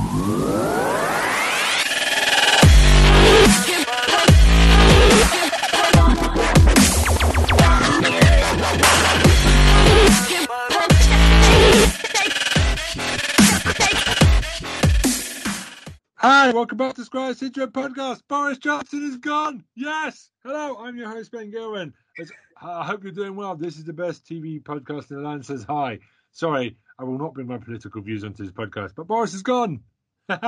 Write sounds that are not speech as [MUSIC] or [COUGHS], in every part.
Hi, welcome back to Squire Syndrome Podcast. Boris Johnson is gone. Yes. Hello, I'm your host, Ben Gilwin. I hope you're doing well. This is the best TV podcast in the land says hi. Sorry, I will not bring my political views onto this podcast, but Boris is gone. [LAUGHS] Get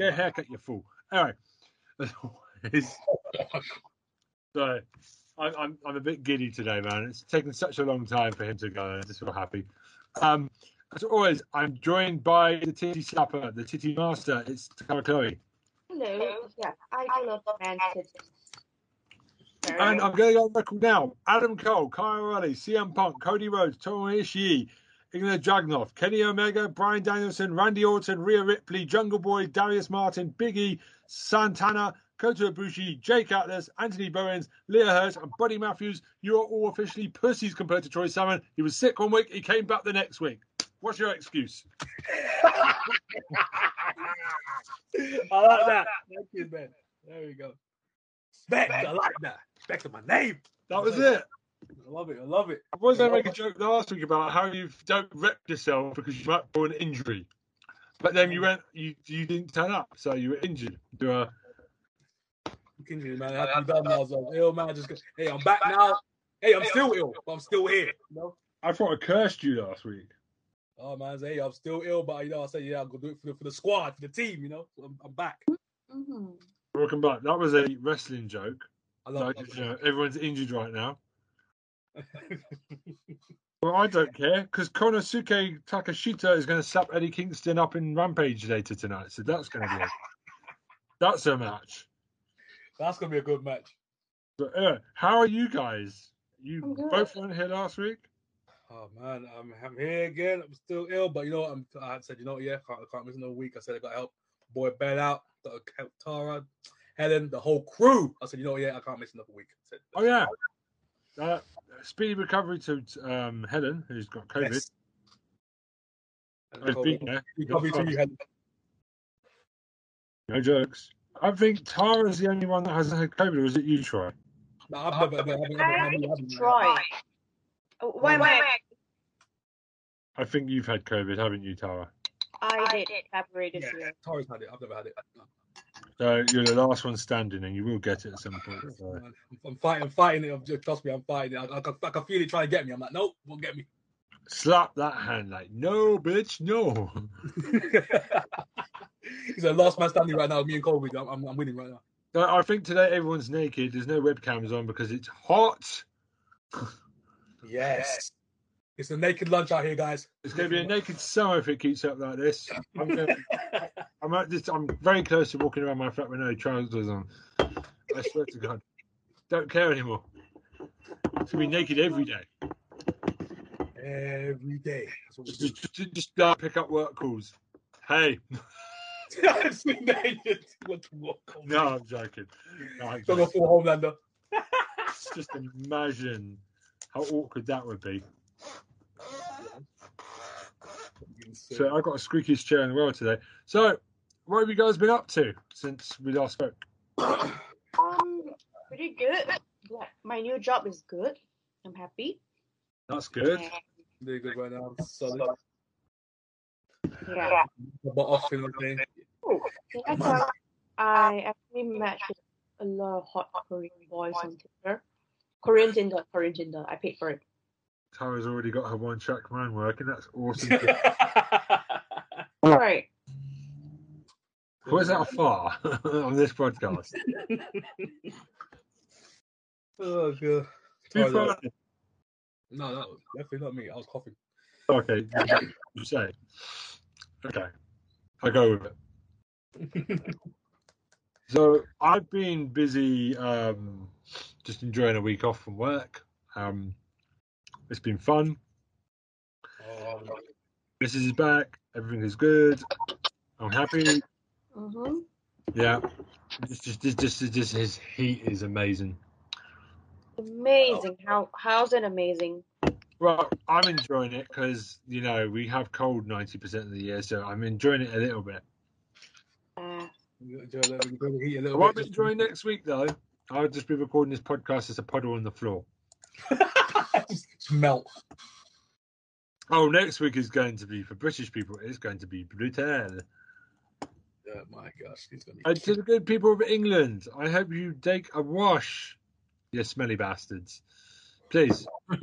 a haircut, you fool. Anyway, [LAUGHS] as always, so I'm, I'm, I'm a bit giddy today, man. It's taken such a long time for him to go. I'm just so happy. Um, as always, I'm joined by the titty slapper, the titty master. It's Tara Chloe. Hello. Yeah, I love. And I'm going to go on record now. Adam Cole, Kyle O'Reilly, CM Punk, Cody Rhodes, Tomo Ishii, Ilja Dragunov, Kenny Omega, Bryan Danielson, Randy Orton, Rhea Ripley, Jungle Boy, Darius Martin, Biggie, Santana, Kota Ibushi, Jake Atlas, Anthony Bowens, Leah Hurst, and Buddy Matthews. You are all officially pussies compared to Troy Salmon. He was sick one week, he came back the next week. What's your excuse? [LAUGHS] I like that. Thank you, Ben. There we go. Spec, I like that. Spec to my name. That was it. I love it. I love it. I was going to make a joke last week about how you don't rep yourself because you might for an injury, but then you went, you you didn't turn up, so you were injured. Do a Continue, man. I have to be done now. So, ill, man. Just go, hey, I'm back now. Hey, I'm still ill, but I'm still here. You know? I thought I cursed you last week. Oh man, say, hey, I'm still ill, but you know, I said, yeah, I'll go do it for the, for the squad, for the team. You know, I'm, I'm back. Mm-hmm. Welcome back. That was a wrestling joke. I love Like, it. you know, everyone's injured right now. Well, I don't care because Konosuke Takeshita is going to slap Eddie Kingston up in Rampage later tonight. So that's going to be a, [LAUGHS] that's a match. That's gonna be a good match. But uh, how are you guys? You both weren't here last week. Oh man, I'm, I'm here again. I'm still ill, but you know what? I'm, I said, you know, what, yeah, can't, I can't miss another week. I said I got to help boy Ben out, got to help Tara, Helen, the whole crew. I said, you know, what, yeah, I can't miss another week. I said, Oh yeah. Uh, speedy recovery to um, Helen, who's got COVID. Yes. And Who's been there. recovery to you, Helen. No jokes. I think Tara's the only one that hasn't had COVID, or is it you, Troy? No, I've never, I've never, I've never, I never, need to try. Oh, why, why? I think you've had COVID, haven't you, Tara? I did February this Yeah, year. Tara's had it. I've never had it. No. So you're the last one standing, and you will get it at some point. So. I'm fighting, I'm fighting it. Trust me, I'm fighting it. I, I, can- I can feel it trying to get me. I'm like, nope, won't get me. Slap that hand like, no, bitch, no. [LAUGHS] He's a last man standing right now. Me and Colby, I'm, I'm, I'm winning right now. So I think today everyone's naked. There's no webcams on because it's hot. [LAUGHS] Yes. It's a naked lunch out here, guys. It's going to be a naked summer if it keeps up like this. [LAUGHS] I'm, at this, I'm very close to walking around my flat with no trousers on. I swear to God. Don't care anymore. To be naked every day. Every day. That's what we Just, just, just, just uh, pick up work calls. Hey, It's naked. What the walk on? no, I'm joking. No, I'm Don't go joking. full Homelander. Just imagine how awkward that would be. So I got a squeakiest chair in the world today. So, what have you guys been up to since we last spoke? Um, pretty good. Yeah, my new job is good. I'm happy. That's good. And, Very good right now. Solid. yeah. But off in okay. I thought I actually matched with a lot of hot Korean boys on Tinder. Korean Tinder, Korean Tinder. I paid for it. Tara's already got her one track mind working. That's awesome. [LAUGHS] Right. Where's that far [LAUGHS] on this podcast? [LAUGHS] oh god. Too Sorry, far. No, no, definitely not me. I was coughing. Okay, you say. Okay, I go with it. So I've been busy, um, just enjoying a week off from work. Um, it's been fun. Oh, Mrs. is back. Everything is good. I'm happy. Mm-hmm. Yeah. Just, just, just, just, just his heat is amazing. Amazing. How how's it amazing? Well, I'm enjoying it because you know we have cold 90% of the year, so I'm enjoying it a little bit. Enjoy the- enjoy the heat a I little won't bit. be enjoying next week though. I'll just be recording this podcast as a puddle on the floor. Just, just melt. Oh, next week is going to be for British people. It's going to be brutal. Oh my gosh, he's gonna be. And to the good people of England, I hope you take a wash, you smelly bastards. Please, [LAUGHS]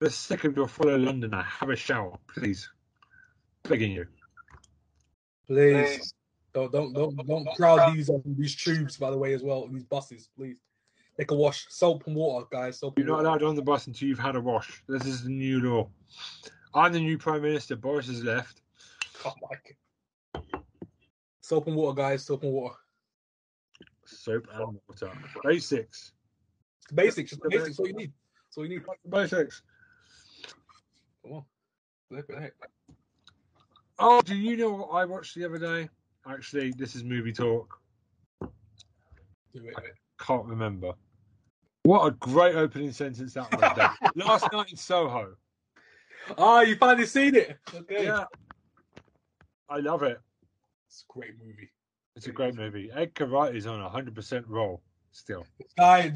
the sick of your fellow Londoner, have a shower, please. Begging you. Please don't don't don't don't crowd these um, these tubes by the way as well. These buses, please. Take a wash, soap and water, guys. Soap You're not water. allowed on the bus until you've had a wash. This is the new law. I'm the new Prime Minister. Boris has left. Oh my God. Soap and water, guys. Soap and water. Soap and water. Basics. Basics. Just the basics. That's all you need. That's all you need. Basics. Come on. Flip it. Oh, do you know what I watched the other day? Actually, this is movie talk. Do it. Can't remember. What a great opening sentence that was. [LAUGHS] Last night in Soho. Ah, you finally seen it. Okay. Yeah. I love it. It's a great movie. It's a great movie. Edgar Wright is on a 100% roll still. Th-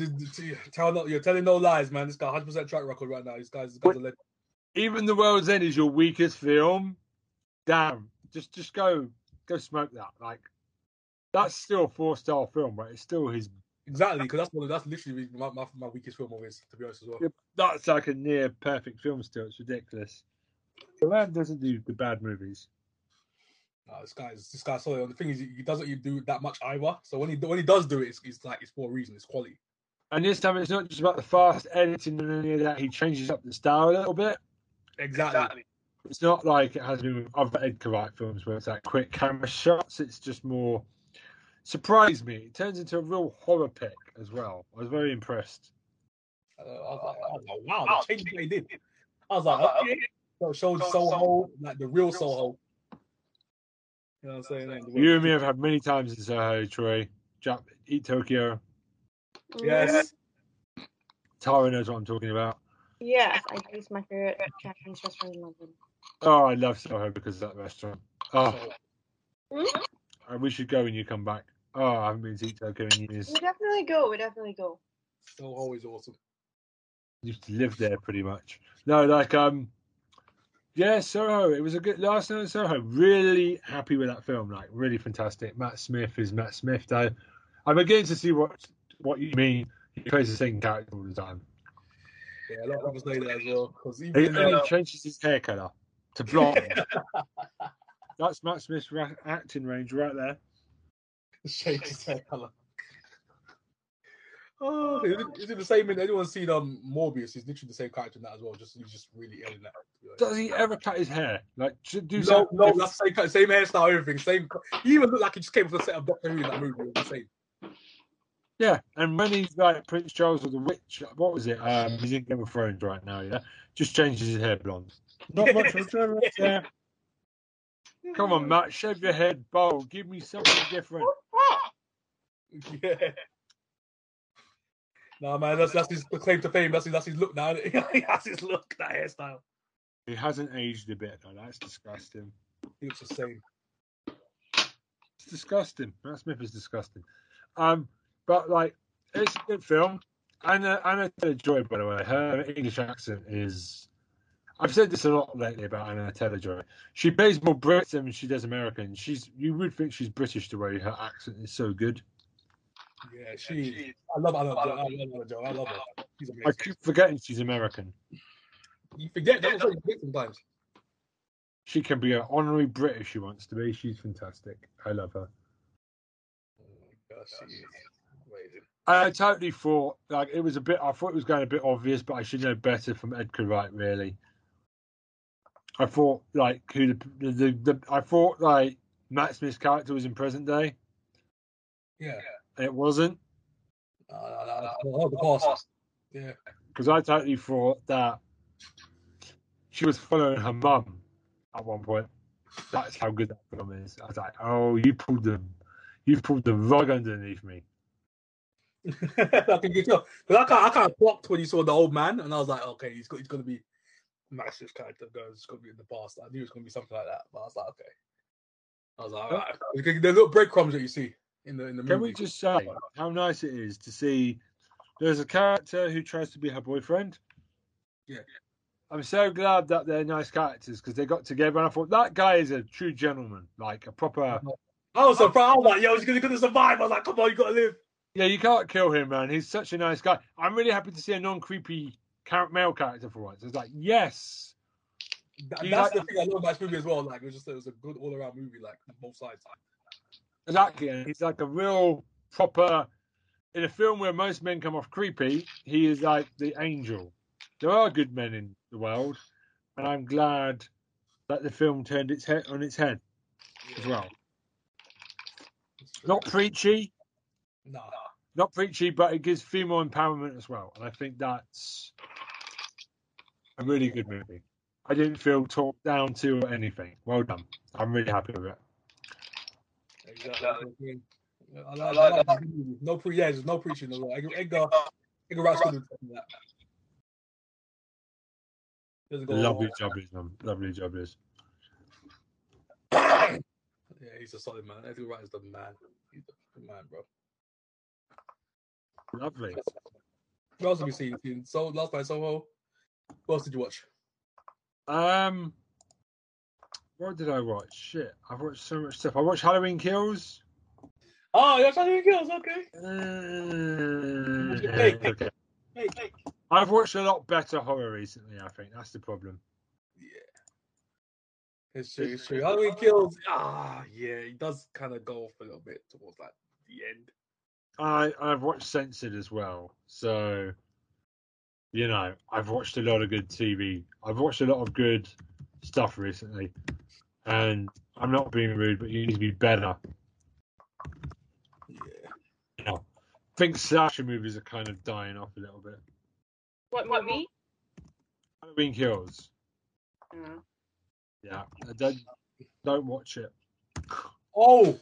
tell no, you're telling no lies, man. This guy 100 percent track record right now. This guy's, this guy's a legend. Even The World's End is your weakest film. Damn. Just just go go smoke that. Like that's still a four star film, but it's still his Exactly, because that's one of, that's literally my, my, my weakest film of his, to be honest as well. Yeah, that's like a near perfect film still. It's ridiculous. The man doesn't do the bad movies. Nah, this guy's this guy's solid. The thing is, he doesn't do that much either. So when he when he does do it, it's, it's like it's for a reason. It's quality. And this time it's not just about the fast editing and any of that. He changes up the style a little bit. Exactly. It's not like it has been with other Edgar Wright films where it's like quick camera shots. It's just more surprised me. It turns into a real horror pick as well. I was very impressed. Uh, I was like, I was like, wow, the change they did. I was like, okay. So showed Soho, like the real Soho. You know what I'm saying? Like, You and me have had many times in Soho, Troy. Jap- Eat Tokyo. Yes. Tara knows what I'm talking about. Yes, I think it's my favorite Japanese restaurant in London. Oh, I love Soho because of that restaurant. Oh, Hmm? and we should go when you come back. Oh, I haven't been to Eat Tokyo in years. We definitely go. We definitely go. Soho always awesome. used to live there pretty much. No, like um, yeah, Soho. It was a good last night in Soho. Really happy with that film. Like really fantastic. Matt Smith is Matt Smith though. I'm beginning to see what what you mean. He plays the same character all the time. Yeah, a lot of people say that as well. Because He only uh, changes his hair colour to blonde. [LAUGHS] That's Matt Smith's ra- acting range right there. [LAUGHS] change his hair color. [LAUGHS] Oh, is it, is it the same in anyone's seen um Morbius? He's literally the same character in that as well. Just he's just really ill in that. Does he ever cut his hair? Like do No, something no, different? that's same, kind- same hairstyle, everything. Same. He even looked like he just came from the set of Doctor Who in that movie. It was the same. Yeah, and when he's like Prince Charles or the Witch, what was it? Um, he's in Game of Thrones right now. Yeah, just changes his hair blonde. Not much of a difference there. [LAUGHS] Come on, Matt, shave your head bald. Give me something different. Yeah. No man, that's that's his claim to fame. That's his, that's his look now. he [LAUGHS] has his look, that hairstyle. He hasn't aged a bit though. That's disgusting. He looks the same. It's disgusting. Matt Smith is disgusting. Um, but like, it's a good film. Anna Anna Taylor Joy, by the way, her English accent is. I've said this a lot lately about Anya Taylor-Joy. She plays more Brits than she does American. She's you would think she's British the way her accent is so good. Yeah, she. I love. Love. I love, love, Joe. I love her. She's I keep forgetting she's American. You forget. That's what you forget sometimes. She can be an honorary British. She wants to be. She's fantastic. I love her. Oh my gosh, she is amazing. I totally thought like it was a bit. I thought it was going a bit obvious, but I should know better from Edgar Wright. Really, I thought like who the the, the, the I thought like Matt Smith's character was in present day. Yeah. and It wasn't No, no, no, no. Oh, the past. Yeah. because I totally thought that she was following her mum at one point. That's how good that film is. I was like, oh, you pulled the you pulled the rug underneath me. [LAUGHS] I can you because I kind I kind of blocked when you saw the old man, and I was like, okay, he's got, he's going to be massive character. Goes, it's going to be in the past. I knew it was going to be something like that, but I was like, okay. I was like, all right. The little breadcrumbs that you see in the in the movie. Can we just say how nice it is to see there's a character who tries to be her boyfriend? Yeah. I'm so glad that they're nice characters because they got together and I thought that guy is a true gentleman, like a proper. I was surprised. I was like, yo, he's gonna, gonna survive. I was like, come on, you gotta live. Yeah, you can't kill him, man. He's such a nice guy. I'm really happy to see a non creepy male character for once. It's like, yes. That- that's like- the thing I love about this movie as well. Like, it was just it was a good all around movie, like both sides. Exactly. And he's like a real proper. In a film where most men come off creepy, he is like the angel. There are good men in the world, and I'm glad that the film turned its head on its head as well. Not preachy, Nah. not preachy, but it gives female empowerment as well, and I think that's a really good movie. I didn't feel talked down to or anything. Well done. I'm really happy with it. Exactly. I like, I like that. No pre, yeah, there's no preaching. as well. Edgar, Edgar, Edgar Wright's good with that. Lovely job, is man. Lovely job, is. [COUGHS] Yeah, he's a solid man. Edgar Wright is the man. He's the man, bro. Lovely. What else have we seen? seen? So last night Soho. What else did you watch? Um, what did I watch? Shit, I've watched so much stuff. I watched Halloween Kills. Oh, trying to kills. Okay. Uh, Hey, hey. okay. Hey. I've watched a lot better horror recently. I think that's the problem. Yeah. It's true. It's true. Halloween kills. Ah, yeah. He does kind of go off a little bit towards like the end. I I've watched Censored as well, so you know I've watched a lot of good TV. I've watched a lot of good stuff recently, and I'm not being rude, but you need to be better. Yeah. You know, I think slasher movies are kind of dying off a little bit. What movie? Halloween Kills. Yeah, I don't don't watch it. Oh,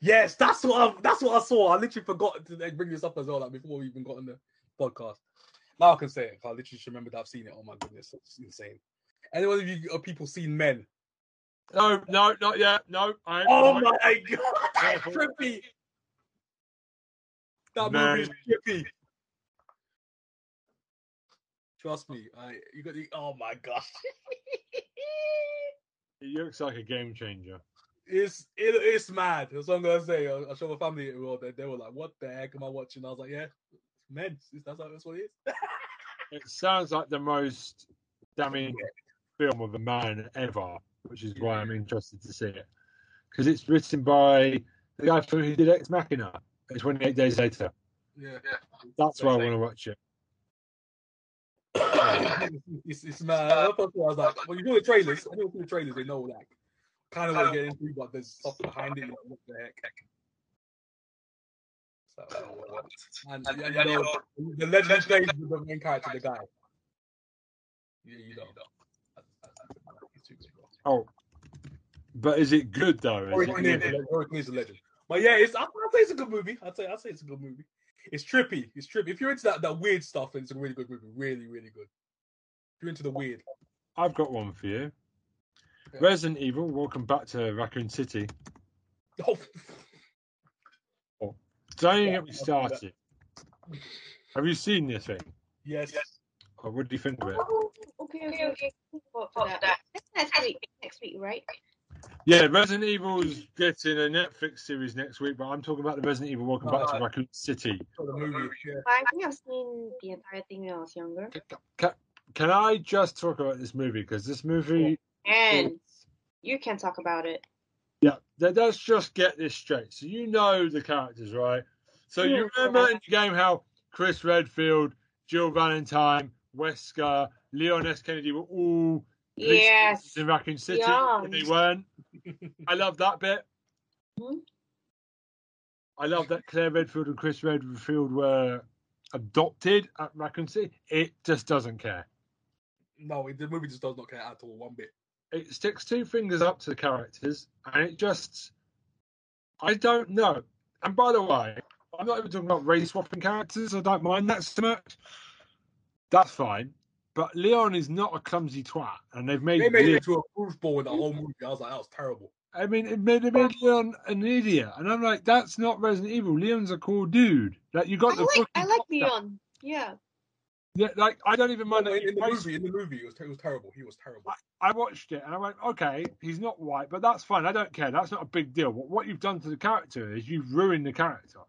yes. That's what I, that's what I saw. I literally forgot to bring this up as well. Like before we even got on the podcast. Now I can say it. 'cause I literally just remembered I've seen it. Oh my goodness, it's insane. Anyone of you people seen Men? No, no, not yet. No, I. Oh I- my god, that's trippy. That movie is trippy. Trust me, I you got the oh my gosh. [LAUGHS] It looks like a game changer. It's it, it's mad. That's what I'm gonna say. I, I showed my family it. They, they were like, "What the heck am I watching?" I was like, "Yeah, it's men. That's that's what it is." [LAUGHS] It sounds like the most damning film of a man ever, which is why I'm interested to see it. Because it's written by the guy who did Ex Machina. It's 28 days later. yeah, yeah. That's why I want to watch it. [COUGHS] it's, it's mad. I was like, when you do the trailers, I know the trailers, they know like kind of what to get into, but there's stuff behind it. Like, what the heck? So, and, and, you know, the legend stays with the main character, the guy. Yeah, you know. He's too good, bro. Oh, but is it good though? Is Rory it Kinnear good? is a- Rory Kinnear's a legend. But yeah, it's I'd say it's a good movie. I'd say I'd say it's a good movie. It's trippy. It's trippy. If you're into that, that weird stuff, then it's a really good movie. Really, really good. If you're into the weird. I've got one for you. Yeah. Resident Evil. Welcome back to Raccoon City. Oh, [LAUGHS] oh. Don't even Yeah, get me I'll do that. started. Have you seen this thing? yes. Or what do you think of it? Oh, okay, okay, okay. For, for that. That's next week. Next week, right? Yeah, Resident Evil's getting a Netflix series next week, but I'm talking about the Resident Evil Welcome Back to Alright. Raccoon City. For the movie. Yeah. I think I've seen the entire thing when I was younger. Can, can I just talk about this movie? Because this movie, And you can talk about it. yeah, let- let's just get this straight. So you know the characters, right? So you Yeah. remember in the game how Chris Redfield, Jill Valentine, Wesker, Leon S. Kennedy were all Yes. in Raccoon City, Yeah. and they weren't. I love that bit. Mhm. I love that Claire Redfield and Chris Redfield were adopted at Raccoon City. It just doesn't care. No, it- the movie just does not care at all, one bit. It sticks two fingers up to the characters, and it just, I don't know. And by the way, I'm not even talking about race swapping characters. I don't mind that so much. That's fine. But Leon is not a clumsy twat, and they've made, They made it Leon- into a goofball with the whole movie. I was like, that was terrible. I mean, it made, it made Leon an idiot, and I'm like, that's not Resident Evil. Leon's a cool dude. Like you got I the like I like. Leon. Yeah. Yeah, like I don't even mind. No, that in, in the he's movie, in the movie, it was, it was terrible. He was terrible. I watched it and I went, okay, he's not white, but that's fine. I don't care. That's not a big deal. What, what you've done to the character is you've ruined the character.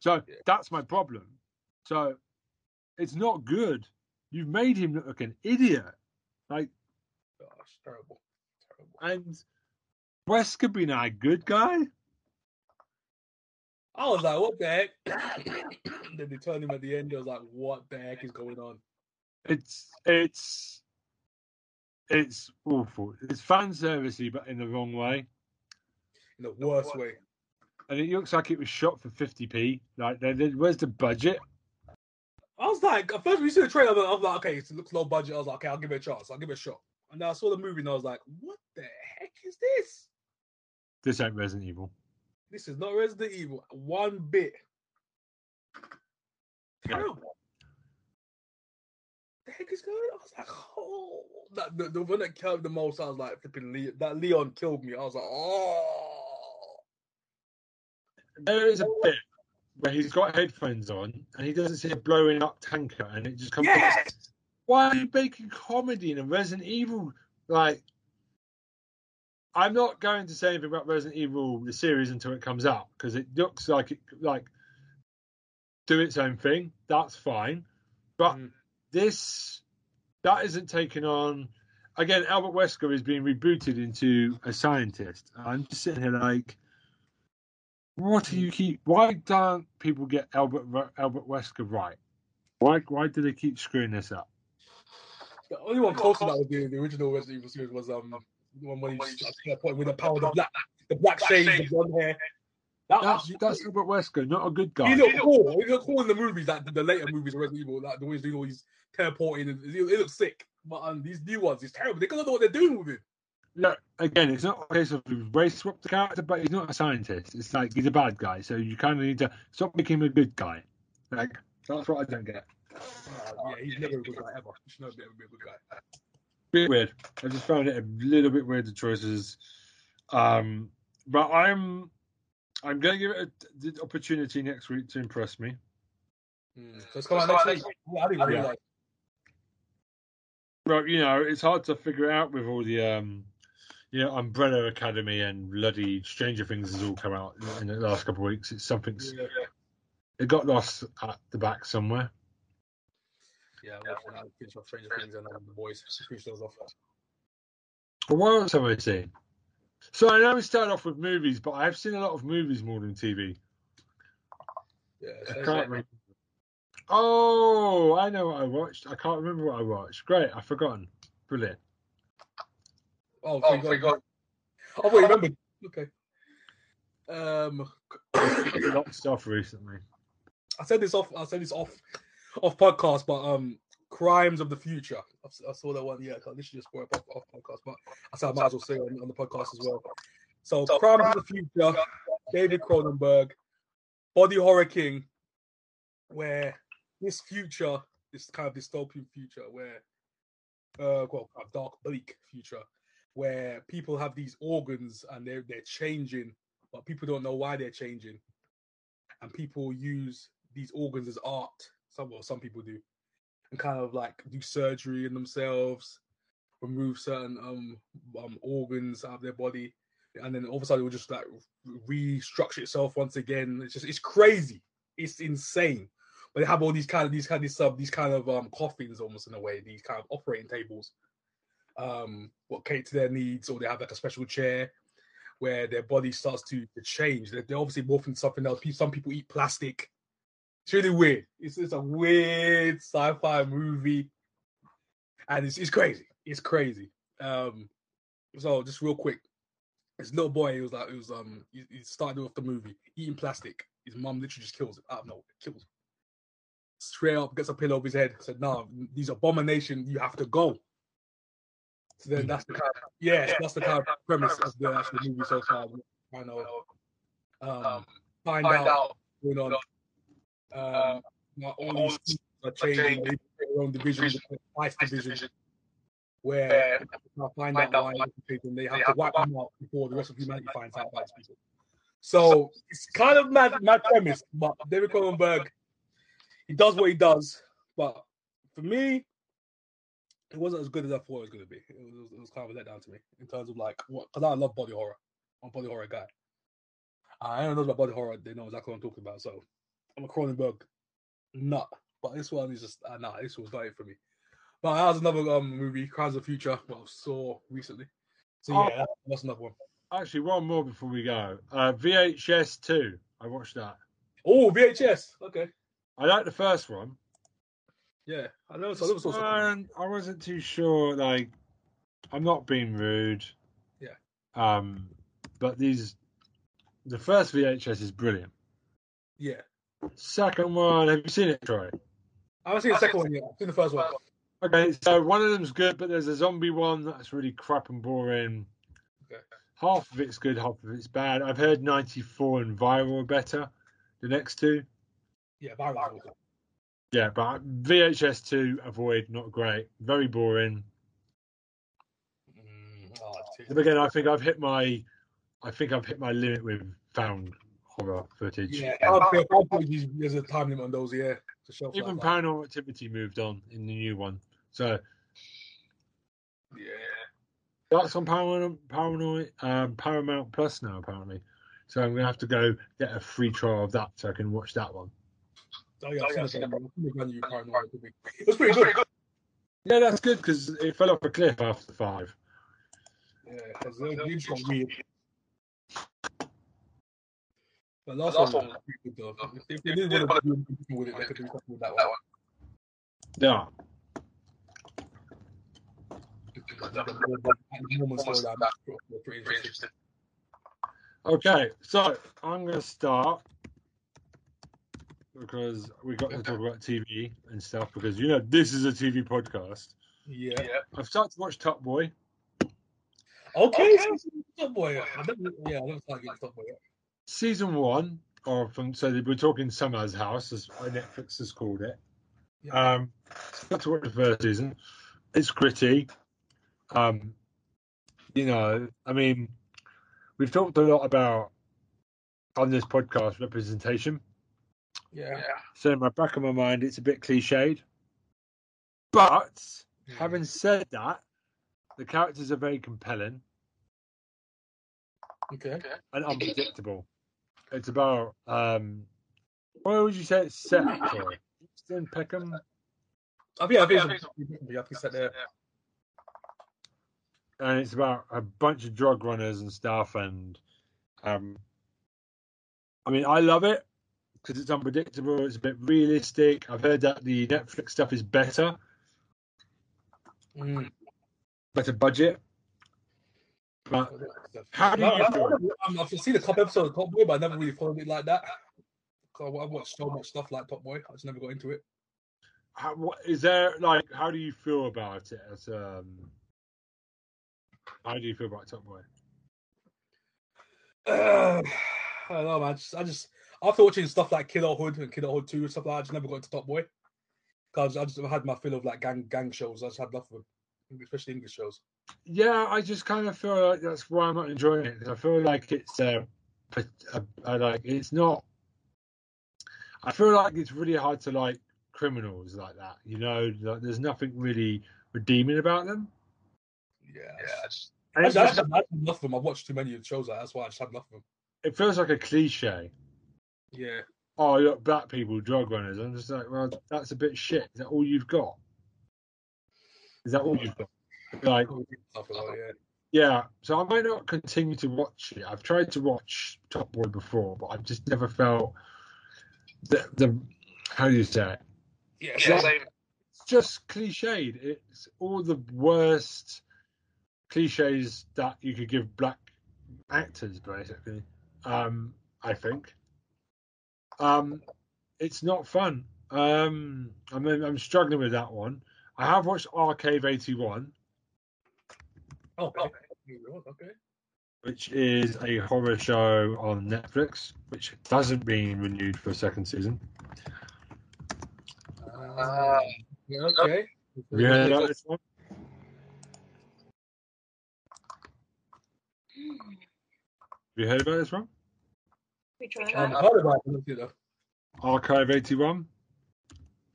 So Yeah. that's my problem. So it's not good. You've made him look like an idiot. Like, Gosh, terrible, terrible. and Wesker being a good guy. I was like, what the heck? [COUGHS] then they turned him at the end. I was like, what the heck is going on? It's it's it's awful. It's fan servicey, but in the wrong way. In the worst way. And it looks like it was shot for 50p. Like, they- they- where's the budget? Was like, at first when you see the trailer, I was like, okay, it looks low budget. I was like, okay, I'll give it a chance. I'll give it a shot. And then I saw the movie and I was like, what the heck is this? This ain't Resident Evil. This is not Resident Evil. One bit. Terrible. The heck is going on? I was like, oh. That, the, the one that killed the most, I was like, flipping Leon. That Leon killed me. I was like, oh. There is a bit where he's got headphones on and he doesn't see a blowing up tanker and it just comes. Yes! Why are you making comedy in a Resident Evil? Like, I'm not going to say anything about Resident Evil the series until it comes out because it looks like it like do its own thing. That's fine, but Mm. this that isn't taken on. Again, Albert Wesker is being rebooted into a scientist. I'm just sitting here like, what do you keep? Why don't people get Albert Albert Wesker right? Why why do they keep screwing this up? The only one close to that was the, the original Resident Evil series was um the one when he's at that point with the power of the black the black shades, the blonde hair. That That's was that's Albert Wesker, not a good guy. he looked cool. He looked cool in the movies, like the, the later movies of Resident Evil, like the ones doing all these teleporting and it, it looks sick. But um, these new ones, it's terrible. They don't know what they're doing with it. Look, again, it's not a case of race swapped the character, but he's not a scientist. It's like he's a bad guy, so you kind of need to stop making him a good guy. Like that's what I don't get. Uh, yeah, he's never a good guy ever. He's never be ever be a good guy. Bit weird. I just found it a little bit weird the choices. Um, but I'm I'm going to give it a, the opportunity next week to impress me. Mm. So it's coming next week. Yeah, I didn't Yeah. realize. Well, you know, it's hard to figure out with all the um, you know, Umbrella Academy and bloody Stranger Things has all come out in the last couple of weeks. It's something. Yeah, It got lost at the back somewhere. yeah. I'm watching that. Finish off Stranger Things and um, the boys. Finish those off. What else have I seen? So I know we started off with movies, but I've seen a lot of movies more than TV. Yeah, I can't remember. Oh, I know what I watched. I can't remember what I watched. Great, I've forgotten. Brilliant. Oh, so you got, I thought you remembered. Okay. Um, A lot of stuff recently. I said this off. I said this off, off podcast, but um, crimes of the future. I saw that one. Yeah, I literally just brought it off podcast, but I said I might as well say on, on the podcast as well. So, crimes of the future. David Cronenberg, body horror king, where this future, this kind of dystopian future, where uh, well, a dark, bleak future, where people have these organs and they're they're changing, but people don't know why they're changing, and people use these organs as art. Some well, some people do, and kind of like do surgery in themselves, remove certain um um organs out of their body, and then all of a sudden it will just like restructure itself once again. It's just it's crazy. It's insane. But they have all these kind of these kind of uh, these kind of um coffins almost in a way, these kind of operating tables. Um, what cater to their needs, or they have like a special chair where their body starts to, to change. They're, they're obviously morphing something else. Some people eat plastic. It's really weird. It's, it's a weird sci-fi movie, and it's, it's crazy. It's crazy. Um, so just real quick, this little boy, he was like, it was um, he, he started off the movie eating plastic. His mum literally just kills him out of nowhere, kills him. Straight up, gets a pillow over his head. Said, "No, these abomination. You have to go." So then that's the kind of, yeah, that's the kind of premise of the actual movie so far. Kind of um, find, out, what's going on. Um, now all these are changing. Their own division, the vice division. where people find out why they have to wipe them out before the rest of humanity finds out these people. So it's kind of mad, mad premise, but David Cronenberg, he does what he does. But for me, it wasn't as good as I thought it was going to be. It was, it was kind of a letdown to me in terms of like what, because I love body horror. I'm a body horror guy. I don't know about body horror. They know exactly what I'm talking about. So I'm a Cronenberg nut. But this one is just uh, nah. This was not it for me. But that was another um movie, Crimes of the Future, what I saw recently. So Oh. yeah, that- that's another one. Actually, one more before we go. Uh, VHS two. I watched that. Oh, VHS. Okay. I like the first one. Yeah, I never saw. I never saw I wasn't too sure. Like, I'm not being rude. Yeah. Um, but these, the first VHS is brilliant. Yeah, Second one, have you seen it, Troy? I haven't seen the second one yet. I've seen the first one. Okay, so one of them's good, but there's a zombie one that's really crap and boring. Okay. Half of it's good, half of it's bad. I've heard 94 and Viral are better. The next two, Yeah, Viral. Was awesome. yeah, but VHS two, avoid, not great, very boring. Mm, oh, it's- But again, I think I've hit my, I think I've hit my limit with found horror footage. yeah, I'll say- I'll put there's a time limit on those. Yeah, to show Even like, Paranormal Activity moved on in the new one, so yeah. that's on Paranormal Paramount, um, Paramount Plus now apparently. So I'm gonna have to go get a free trial of that so I can watch that one. Oh, oh yeah, I've seen the brand new- brand new Paranormal Activity. It was pretty good. Yeah, that's good because it fell off a cliff after five. Yeah, because the the intro weird. But last, one, was pretty good though. If, if they didn't want to do anything with it, they could do something with that one. Yeah. The Mormon storyline was pretty interesting. Okay, so I'm gonna start because we got to talk about TV and stuff because you know this is a TV podcast. Yeah. I've started to watch Top Boy. Okay. so Top Boy. I never, yeah, I never started getting Top Boy. season one, or from so we're talking Summerhouse, as Netflix has called it. Yeah. Um, got to watch the first season. It's gritty. Um, you know, I mean, we've talked a lot about on this podcast representation. Yeah. So in my back of my mind, it's a bit cliched. But Hmm. having said that, the characters are very compelling Okay. and unpredictable. It's about um, where would you say it's set? Sorry, in Peckham, I think I think it's I set there. and it's about a bunch of drug runners and stuff. And um, I mean, I love it because it's unpredictable. It's a bit realistic. I've heard that the Netflix stuff is better, Mm. better budget. But How do No, you I- feel? I- I've seen a couple episodes of Top Boy, but I never really followed it like that. I've watched so much stuff like Top Boy, I just never got into it. how, what is there like? How do you feel about it? As um, how do you feel about Top Boy? Uh, [SIGHS] I don't know, man. I just, I just after watching stuff like Killer Hood and Killer Hood Two and stuff like that, I just never got into Top Boy because I just had my fill of like gang gang shows. I just had enough of them, especially English shows. Yeah, I just kind of feel like that's why I'm not enjoying it. I feel like it's uh, but, uh, I like it's not. I feel like it's really hard to like criminals like that. You know, like, there's nothing really redeeming about them. Yeah, Yeah, I just, I I had enough of them. I've watched too many shows like. That's why I just had enough of them. it feels like a cliche. Yeah, Oh, look, black people, drug runners. I'm just like, well, that's a bit shit. Is that all you've got? Is that all you've got? Like, stuff like that, yeah. Yeah, so I might not continue to watch it. I've tried to watch Top Boy before, but I've just never felt the the how do you say it? Yeah, Yeah. It's just cliched. It's all the worst cliches that you could give black actors, basically. Um, I think. Um, it's not fun. Um, I mean, I'm struggling with that one. I have watched Archive 81. Oh, okay. Which is a horror show on Netflix, which hasn't been renewed for a second season. Uh, okay. Yeah, this one. Have you heard about this one? Which one? Um, I heard about it, you. Archive 81.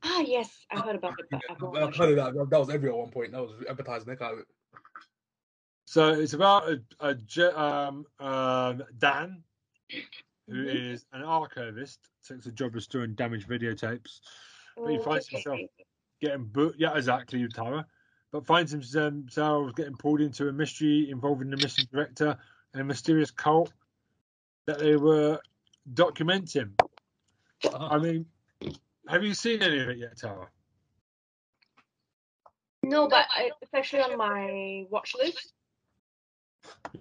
Ah, yes, I heard about it, but I've not I've heard of that. That was every at one point. That was advertising. They kind of So it's about a, a um, um, Dan, who Mhm. is an archivist, takes a job restoring damaged videotapes, he Oh, finds okay. himself- getting booked. Yeah, exactly, Tara. But finds himself getting pulled into a mystery involving the missing director and a mysterious cult that they were documenting. Ah. I mean, have you seen any of it yet, Tara? No, but I, it's on my watch list.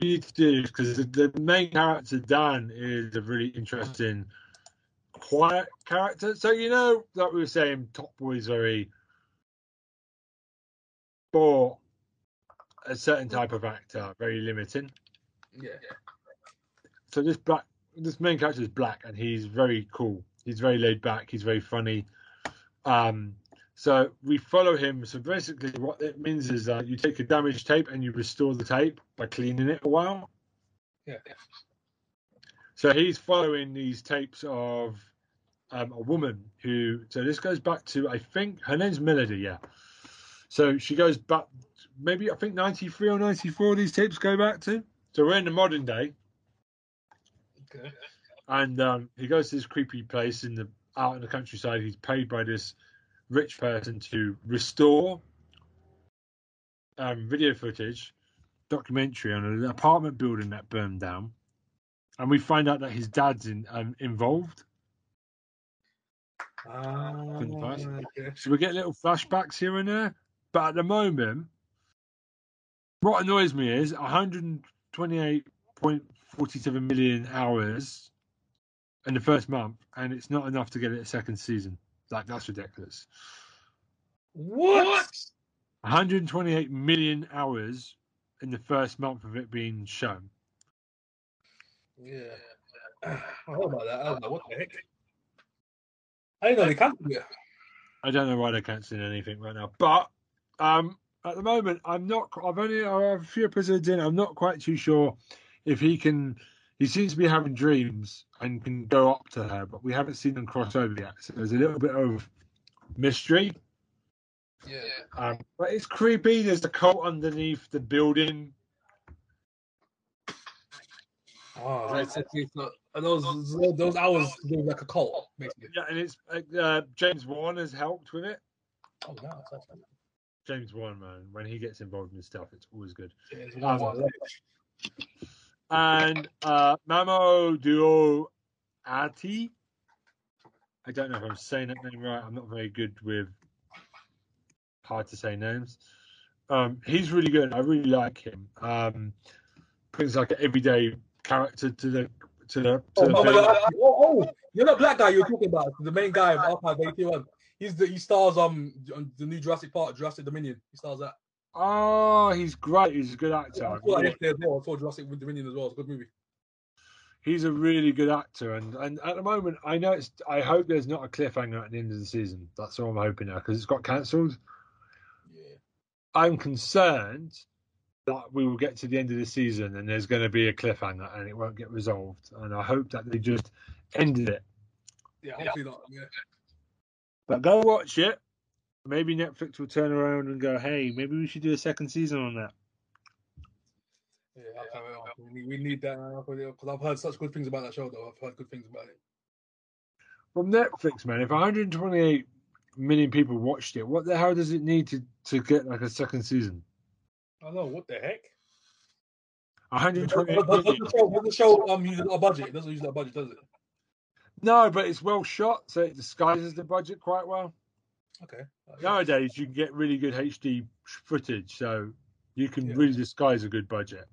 You need to do because the, the main character Dan is a really interesting, quiet character. So you know, like we were saying, Top Boy is very for a certain type of actor, very limiting. yeah. So this black, this main character is black, and he's very cool. He's very laid back. He's very funny. Um, so we follow him. So basically, what it means is that you take a damaged tape and you restore the tape by cleaning it a while. Yeah. So he's following these tapes of um, a woman who. So this goes back to I think her name's Melody. Yeah. So she goes back. Maybe I think ninety three or ninety four. These tapes go back to. So we're in the modern day, Okay. and um, he goes to this creepy place in the out in the countryside. He's paid by this rich person to restore um, video footage, documentary on an apartment building that burned down, and we find out that his dad's in, um, involved. Ah, okay. So we get little flashbacks here and there, but at the moment, what annoys me is 128.47 million hours in the first month, and it's not enough to get it a second season. Like that's ridiculous. What? 128 million hours in the first month of it being shown. Yeah. I heard about that. I don't know what the heck. I didn't know they cancelled it. I don't know why they're cancelling anything right now, but um, at the moment, I'm not. I've only I have a few episodes in. I'm not quite too sure if he can. He seems to be having dreams and can go up to her, but we haven't seen them cross over yet. So there's a little bit of mystery. Yeah. Um, but it's creepy. There's a cult underneath the building. Oh, right. So it's not, and those those hours do like a cult, basically. Yeah, and it's uh, James Wan has helped with it. Oh, no, that's James Wan, man, when he gets involved in stuff, it's always good. yeah, it's Um. And uh, Mamo Duo Ati. I don't know if I'm saying that name right. I'm not very good with hard to say names. Um, he's really good. I really like him. Um, brings like an everyday character to the to the. To Oh, the oh, oh, oh, you're the black guy you're talking about. The main guy of Archive 81. He's the he stars um on the new Jurassic Park, Jurassic Dominion. He stars that. Oh, he's great. He's a good actor. I saw that yesterday well. I Jurassic Dominion as well. It's a good movie. He's a really good actor, and, and at the moment, I know it's. I hope there's not a cliffhanger at the end of the season. That's all I'm hoping now because it's got cancelled. Yeah. I'm concerned that we will get to the end of the season and there's going to be a cliffhanger and it won't get resolved. And I hope that they just ended it. Yeah, hopefully not. Yeah. But go watch it. Maybe Netflix will turn around and go, "Hey, maybe we should do a second season on that." Yeah, okay, we, need, we need that because I've heard such good things about that show. Though I've heard good things about it. From Netflix, man, if 128 million people watched it, what the hell does it need to to get like a second season? I don't know what the heck. 128 Does does million. the show, does the show um use a budget? It doesn't use that budget, does it? No, but it's well shot, so it disguises the budget quite well. Okay. Nowadays, you can get really good HD footage, so you can Yeah. really disguise a good budget.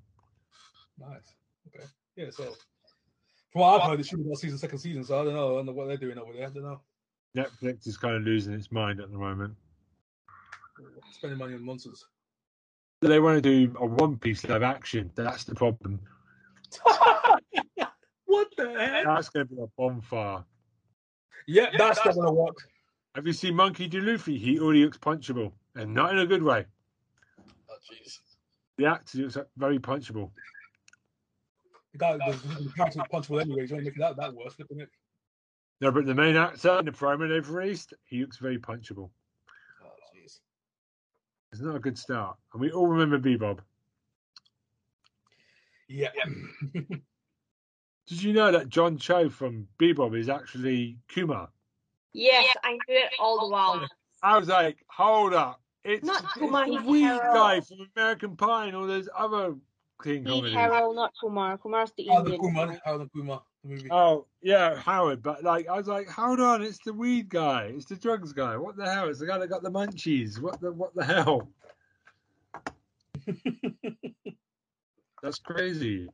Nice. Okay. Yeah. So, from what I've heard, it's shooting about season second season. So I don't know. I don't know what they're doing over there. I don't know. Netflix is kind of losing its mind at the moment. Spending money on nonsense. They want to do a One Piece live action. That's the problem. [LAUGHS] what the heck? That's going to be a bonfire. Yeah, that's not gonna work. Have you seen Monkey D. Luffy? He already looks punchable, and not in a good way. Oh jeez. The actor looks very punchable. The guy, the, the character was punchable anyway. You don't make it that, that worse, flipping it. No, but the main actor in the promo they've released, he looks very punchable. Oh, jeez. It's not a good start. And we all remember Bebop. Yeah. [LAUGHS] Did you know that John Cho from Bebop is actually Kumar? Yes, I knew it all the while. I was like, hold up. It's, Not it's Kumar, the weed Harold. guy from American Pie and all those other clean He's comedies. Harold, not Kumar. Kumar's the How the Indian. Kuma, guy. how the Kuma, the movie. Oh, yeah, Howard. But like, I was like, hold on, it's the weed guy. It's the drugs guy. What the hell? It's the guy that got the munchies. What the what the hell? [LAUGHS] That's crazy.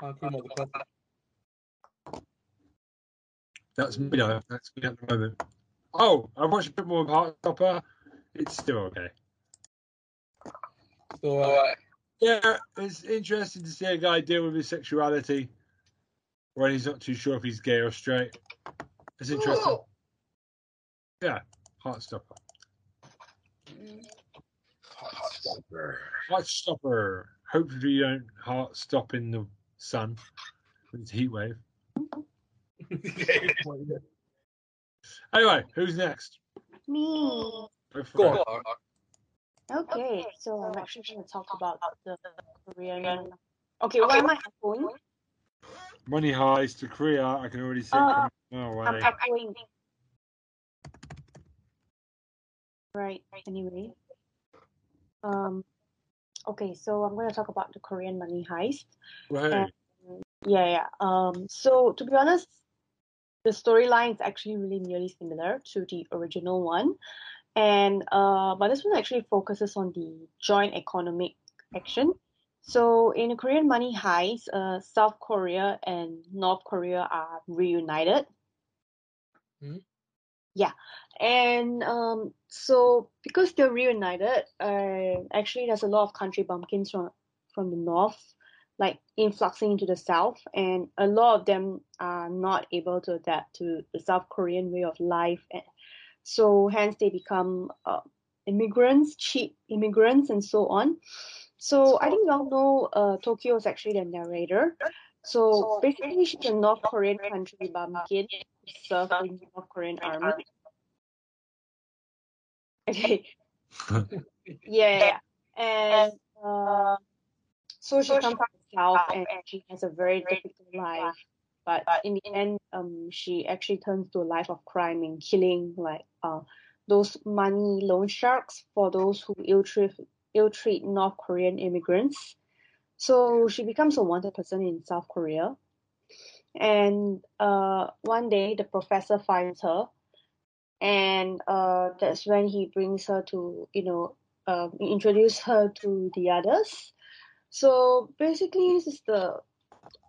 How Kuma, the classic. That's me though. That's me at the moment. Oh, I watched a bit more of Heartstopper. It's still okay. So, uh, Yeah, it's interesting to see a guy deal with his sexuality when he's not too sure if he's gay or straight. It's interesting. Yeah, Heartstopper. Heartstopper. Heartstopper. Hopefully you don't heart stop in the sun with its heat wave. [LAUGHS] Anyway, who's next? Me. Go for Go it. on. Okay, so I'm actually going to talk about the Korean. Okay, why am I echoing? Money heist to Korea. I can already see it Uh, coming my way. I'm echoing. Right. Anyway. Um. Okay, so I'm going to talk about the Korean money heist. Right. Yeah, yeah. Um. So to be honest, the storyline is actually really nearly similar to the original one, and uh, but this one actually focuses on the joint economic action. So in Korean money heist, uh, South Korea and North Korea are reunited. Hmm. Yeah, and um, so because they're reunited, uh, actually there's a lot of country bumpkins from from the north like influxing into the south and a lot of them are not able to adapt to the south korean way of life and so hence they become uh, immigrants cheap immigrants and so on. So i think you all know uh, tokyo is actually the narrator. So basically she's a north korean country bumpkin who served in the north korean army. Okay. [LAUGHS] Yeah, yeah. and uh, so she comes from south and she has a very difficult life. But in the end, um, she actually turns to a life of crime and killing like uh those money loan sharks for those who ill treat ill treat North Korean immigrants. So she becomes a wanted person in South Korea. And uh, one day the professor finds her, and uh, that's when he brings her to you know um, introduce her to the others. So basically, this is the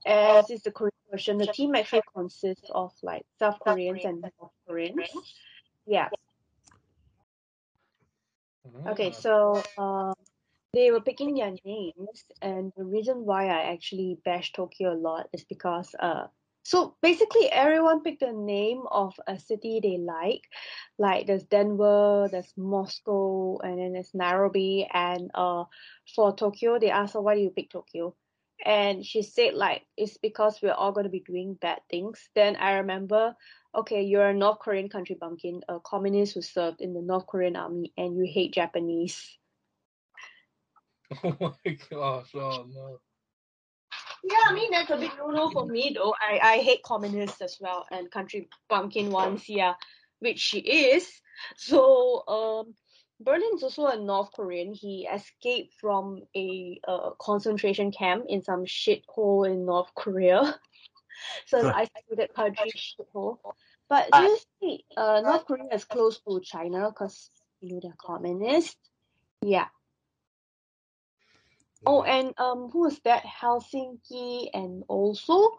as is the Korean version. The team actually consists of like South Koreans and North Koreans. Yeah. Okay. So um, they were picking their names, and the reason why I actually bash Tokyo a lot is because uh. So basically, everyone picked the name of a city they like. Like there's Denver, there's Moscow, and then there's Nairobi. And uh, for Tokyo, they asked her, why do you pick Tokyo? And she said, like, it's because we're all going to be doing bad things. Then I remember, okay, you're a North Korean country bumpkin, a communist who served in the North Korean army, and you hate Japanese. [LAUGHS] Oh my gosh, oh no. Yeah, I mean, that's a big no no for me, though. I, I hate communists as well, and country bumpkin ones, yeah, which she is. So, um, Berlin's also a North Korean. He escaped from a uh, concentration camp in some shithole in North Korea. [LAUGHS] so the isolated country shithole. But seriously, uh, North Korea is close to China because you know they're communist. Yeah. Oh, and um, who is that? Helsinki, and also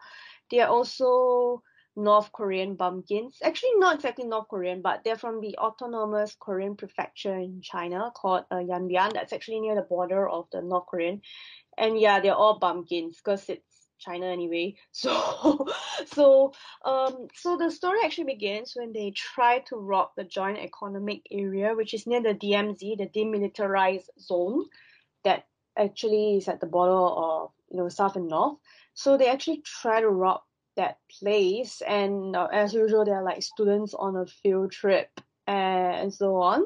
they are also North Korean bumpkins. Actually, not exactly North Korean, but they're from the autonomous Korean prefecture in China called uh, Yanbian. That's actually near the border of the North Korean. And yeah, they're all bumpkins because it's China anyway. [LAUGHS] So, so, um, so the story actually begins when they try to rob the Joint Economic Area, which is near the DMZ, the Demilitarized Zone, that actually is at the border of you know south and north. So they actually try to rob that place, and uh, as usual, they're like students on a field trip and so on.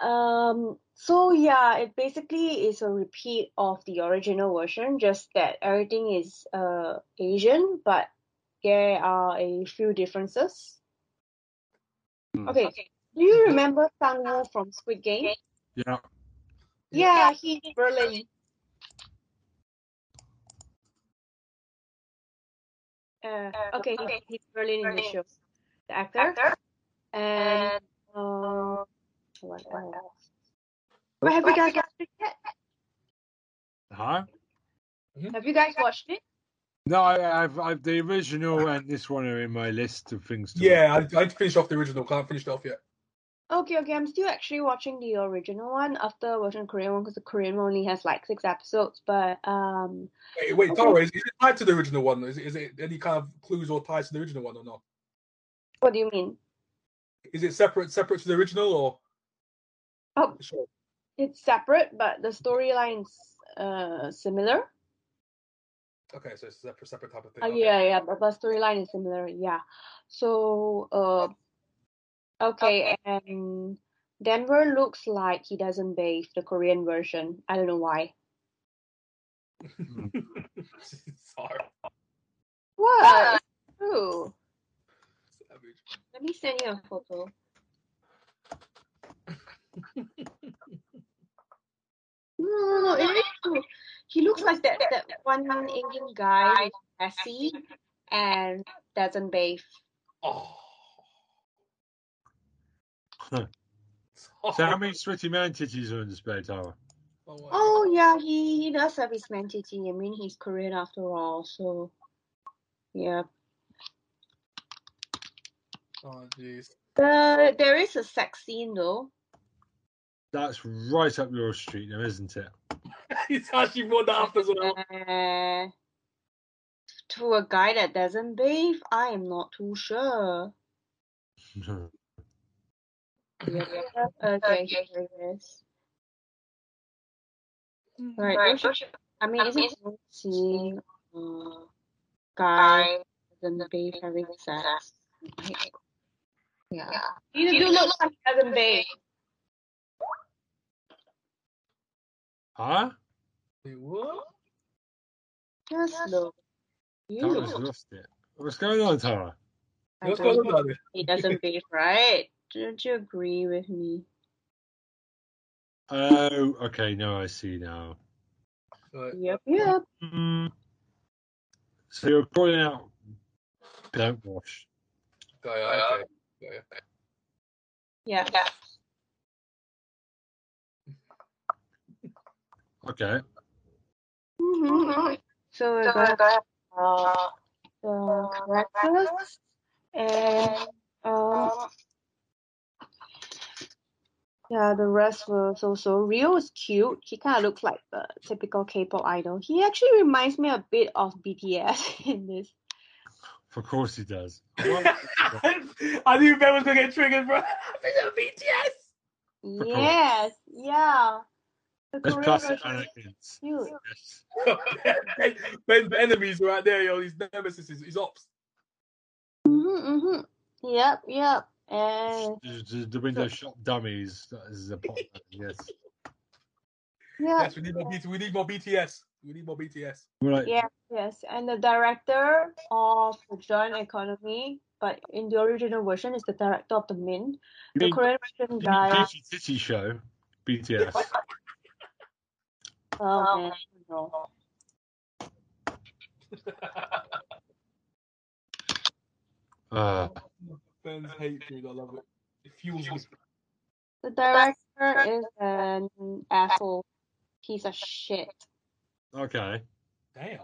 Um, so yeah, it basically is a repeat of the original version, just that everything is uh Asian, but there are a few differences. Hmm. Okay, do you remember Sang Woo from Squid Game? Yeah. Yeah, he's Berlin. Uh, okay, he's, he's Berlin in the show, the actor. And uh, what else? Well, have you guys watched it yet? Huh? Have you guys watched it? No, I, I've, I've the original and this one are in my list of things to Yeah, I, I finished off the original. Can't finish it off yet. Okay, okay. I'm still actually watching the original one after watching the Korean one because the Korean one only has like six episodes. But um, Wait, wait, Okay. Is, is it tied to the original one? Is it, is it any kind of clues or ties to the original one or not? what do you mean? Is it separate separate to the original or? Oh. Sure. It's separate, but the storyline's uh similar. Okay, so it's a separate separate type of thing. Uh, okay. yeah, yeah, but the storyline is similar. Yeah. So, uh, okay, and Denver looks like he doesn't bathe the Korean version. I don't know why. [LAUGHS] Sorry. What? Ah. It's true. Let me send you a photo. [LAUGHS] No, no, no, it is true. He looks like that that one Indian guy who's messy and doesn't bathe. Oh. Huh. So how many sweaty man titties are in the spare tower? Oh, my Oh yeah, he, he does have his mentity. I mean, he's Korean after all, so yeah. Oh, jeez. The there is a sex scene though. That's right up your street, now, isn't it? [LAUGHS] He's actually brought that up as well. Uh, to a guy that doesn't bathe, I am not too sure. [LAUGHS] Yeah. Okay, here it is. Right, don't you- I mean, is it worth seeing uh, guy doesn't bathe having sex? Yeah. You do look like he doesn't bathe. huh? Wait, what? Just look. You Tara's look lost it. What's going on, Tara? What's going on he doesn't bathe, right? Don't you agree with me? Oh, okay. No, I see now. Right. Yep, yep. Mm. So you're calling out don't wash. Got ya, okay. Got ya. Yeah. Okay. Mm-hmm. So we got uh, the characters and um yeah the rest was also Rio is cute. He kind of looks like the typical K-pop idol. He actually reminds me a bit of BTS [LAUGHS] in this. Of course he does. [LAUGHS] I knew Ben was gonna get triggered, bro. [LAUGHS] BTS. course. Yes, yeah. The There's Korean plastic version is mannequins. cute. Yes. Ben's enemies right there, yo. His nemesis, his, his ops. Mm-hmm, mm-hmm. Yep, yep. And The, the- the window shop dummies. That is a pop. Yes. yeah, Yes, we need more BTS. We need more BTS. We need more BTS. We're Yeah, yes, and the director of the Joint Economy, but in the original version, is the director of the Mint. you The mean Korean version guy. Titty Titty Show? BTS. Oh man, no. Uh, Ben's hatred, I love it. It fuels me. The director is an asshole, piece of shit. okay. Damn.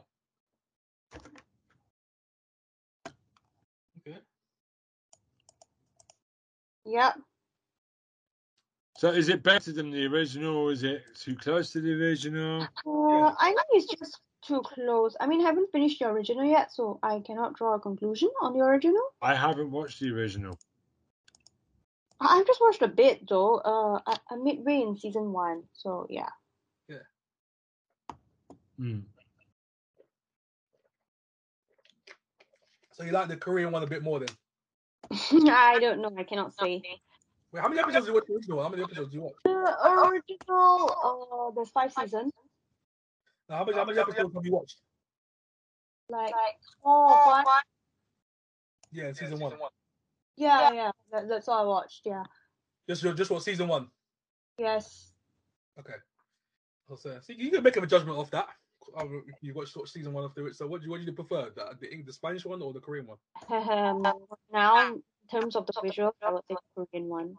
Okay. Yep. So is it better than the original or is it too close to the original? Uh, I think it's just too close. I mean, I haven't finished the original yet, so I cannot draw a conclusion on the original. I haven't watched the original. I- I've just watched a bit though. Uh, I- I'm midway in season one, so yeah. Hmm. So you like the Korean one a bit more then? [LAUGHS] I don't know. I cannot say. Wait, how many episodes do you watch the original? How many episodes do you watch? The original, uh, there's five seasons. Now, how many, how many episodes have you watched? Like four or five. Yeah, season one. Yeah, yeah. That, that's all I watched. Yeah. Just just what season one? Yes. Okay. I'll say, so you can make a judgment off that. If You watched sort of season one of it. So what do you what do you prefer? The, the the Spanish one or the Korean one? [LAUGHS] Um, now, in terms of the visual, I would say the Korean one.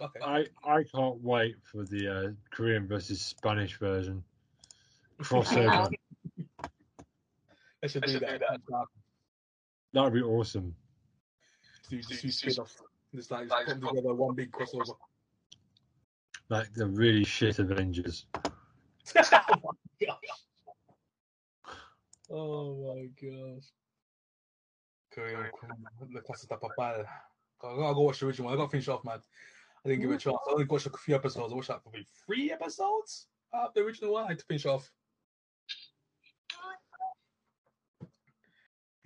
Okay. I I can't wait for the uh, Korean versus Spanish version [LAUGHS] crossover. I should do that. that would be awesome. Do do do spin off. It's like just put together one big crossover. Like the really shit Avengers. [LAUGHS] oh my gosh. Korean, La Casa de Papel. I gotta go watch the original one. I gotta finish off, man. I didn't give it a chance. I only watched a few episodes. I watched like probably three episodes of the original one. I had to finish off.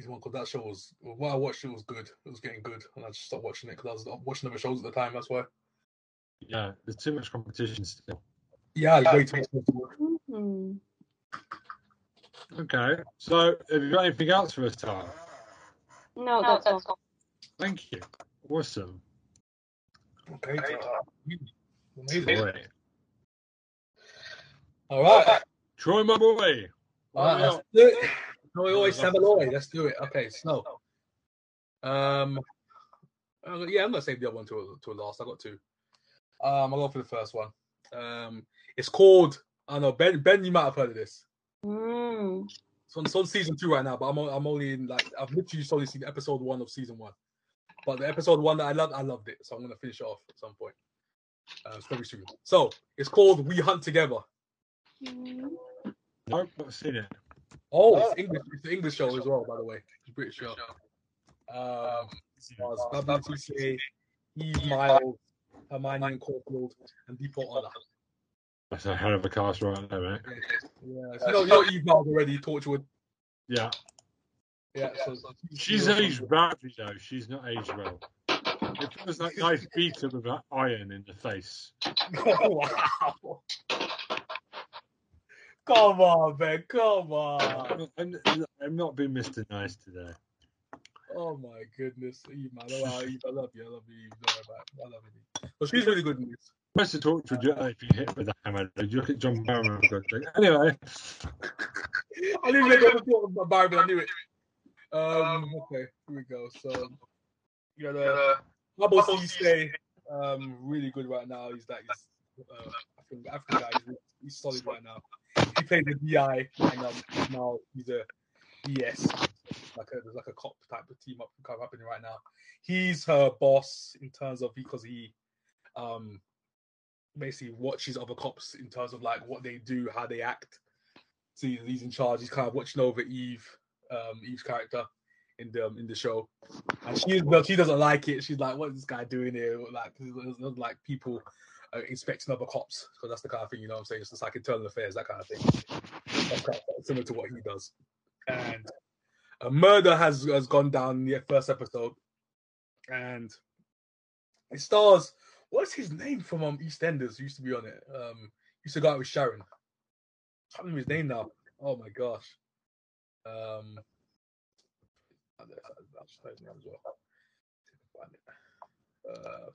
He's one because that show was what I watched. It was good. It was getting good, and I just stopped watching it because I was watching other shows at the time. That's why. Yeah, there's too much competition still. Yeah, it's way too much. Hmm. Okay, so have you got anything else for us, Tara? No, that's all. Thank you. Awesome. Okay. Amazing. Boy. All right. Troy, my boy. All right, let's it. No, we always have a Lloyd. Let's do it. Okay, so, um, uh, yeah, I'm gonna save the other one to to last. I got two. Um, I'll go for the first one. Um, it's called. I know Ben. Ben, you might have heard of this. Hmm. It's on, it's on season two right now, but I'm o- I'm only in like I've literally just only seen episode one of season one. But the episode one that I loved, I loved it, so I'm gonna finish it off at some point. Uh, it's very soon. So it's called We Hunt Together. Nope, not seen it. Oh, it's English. It's an English show as well, by the way. It's a British show. Um, stars Babou Ceesay, Eve Myles, Hermione and Corfield, and Dipo Ola. That's a hell of a cast right there, mate. Yeah, so you know, you know Eve Myles already, Torchwood. Yeah. Yeah, so She's aged badly, though. She's not aged well. It feels like [LAUGHS] I beat her with an iron in the face. [LAUGHS] Oh, wow. Come on, man. Come on. I'm, I'm not being Mr. Nice today. Oh my goodness, Eve, man. Oh, Eve, I love you. I love you, Eve. Don't worry about it. I love you. Eve. But she's really good in this. Supposed to talk to you if you hit with a hammer. You look at John Barrow. for God's sake. Anyway, I didn't even go to about Barry, but I knew it. Um, okay, here we go. So, you got a Babou Ceesay, um, really good right now. He's like, he's, uh, I think African guy. He's, he's solid right now. He played the DI, and um, now he's a DS. like a like a cop type of team up happening right now. He's her boss in terms of because he, um, basically watches other cops in terms of like what they do, how they act. So he's, in charge. He's kind of watching over Eve, um, Eve's character in the um, in the show, and she she doesn't like it. She's like, "What is this guy doing here?" Like, like people uh, inspecting other cops because that's the kind of thing you know. I'm saying it's just like internal affairs, that kind of thing. That's kind of similar to what he does. And a murder has has gone down in the first episode, and it stars what's his name from um EastEnders? Used to be on it. Um, used to go out with Sharon. I can't remember his name now. Oh my gosh. Um, I'll just his name as well. Uh,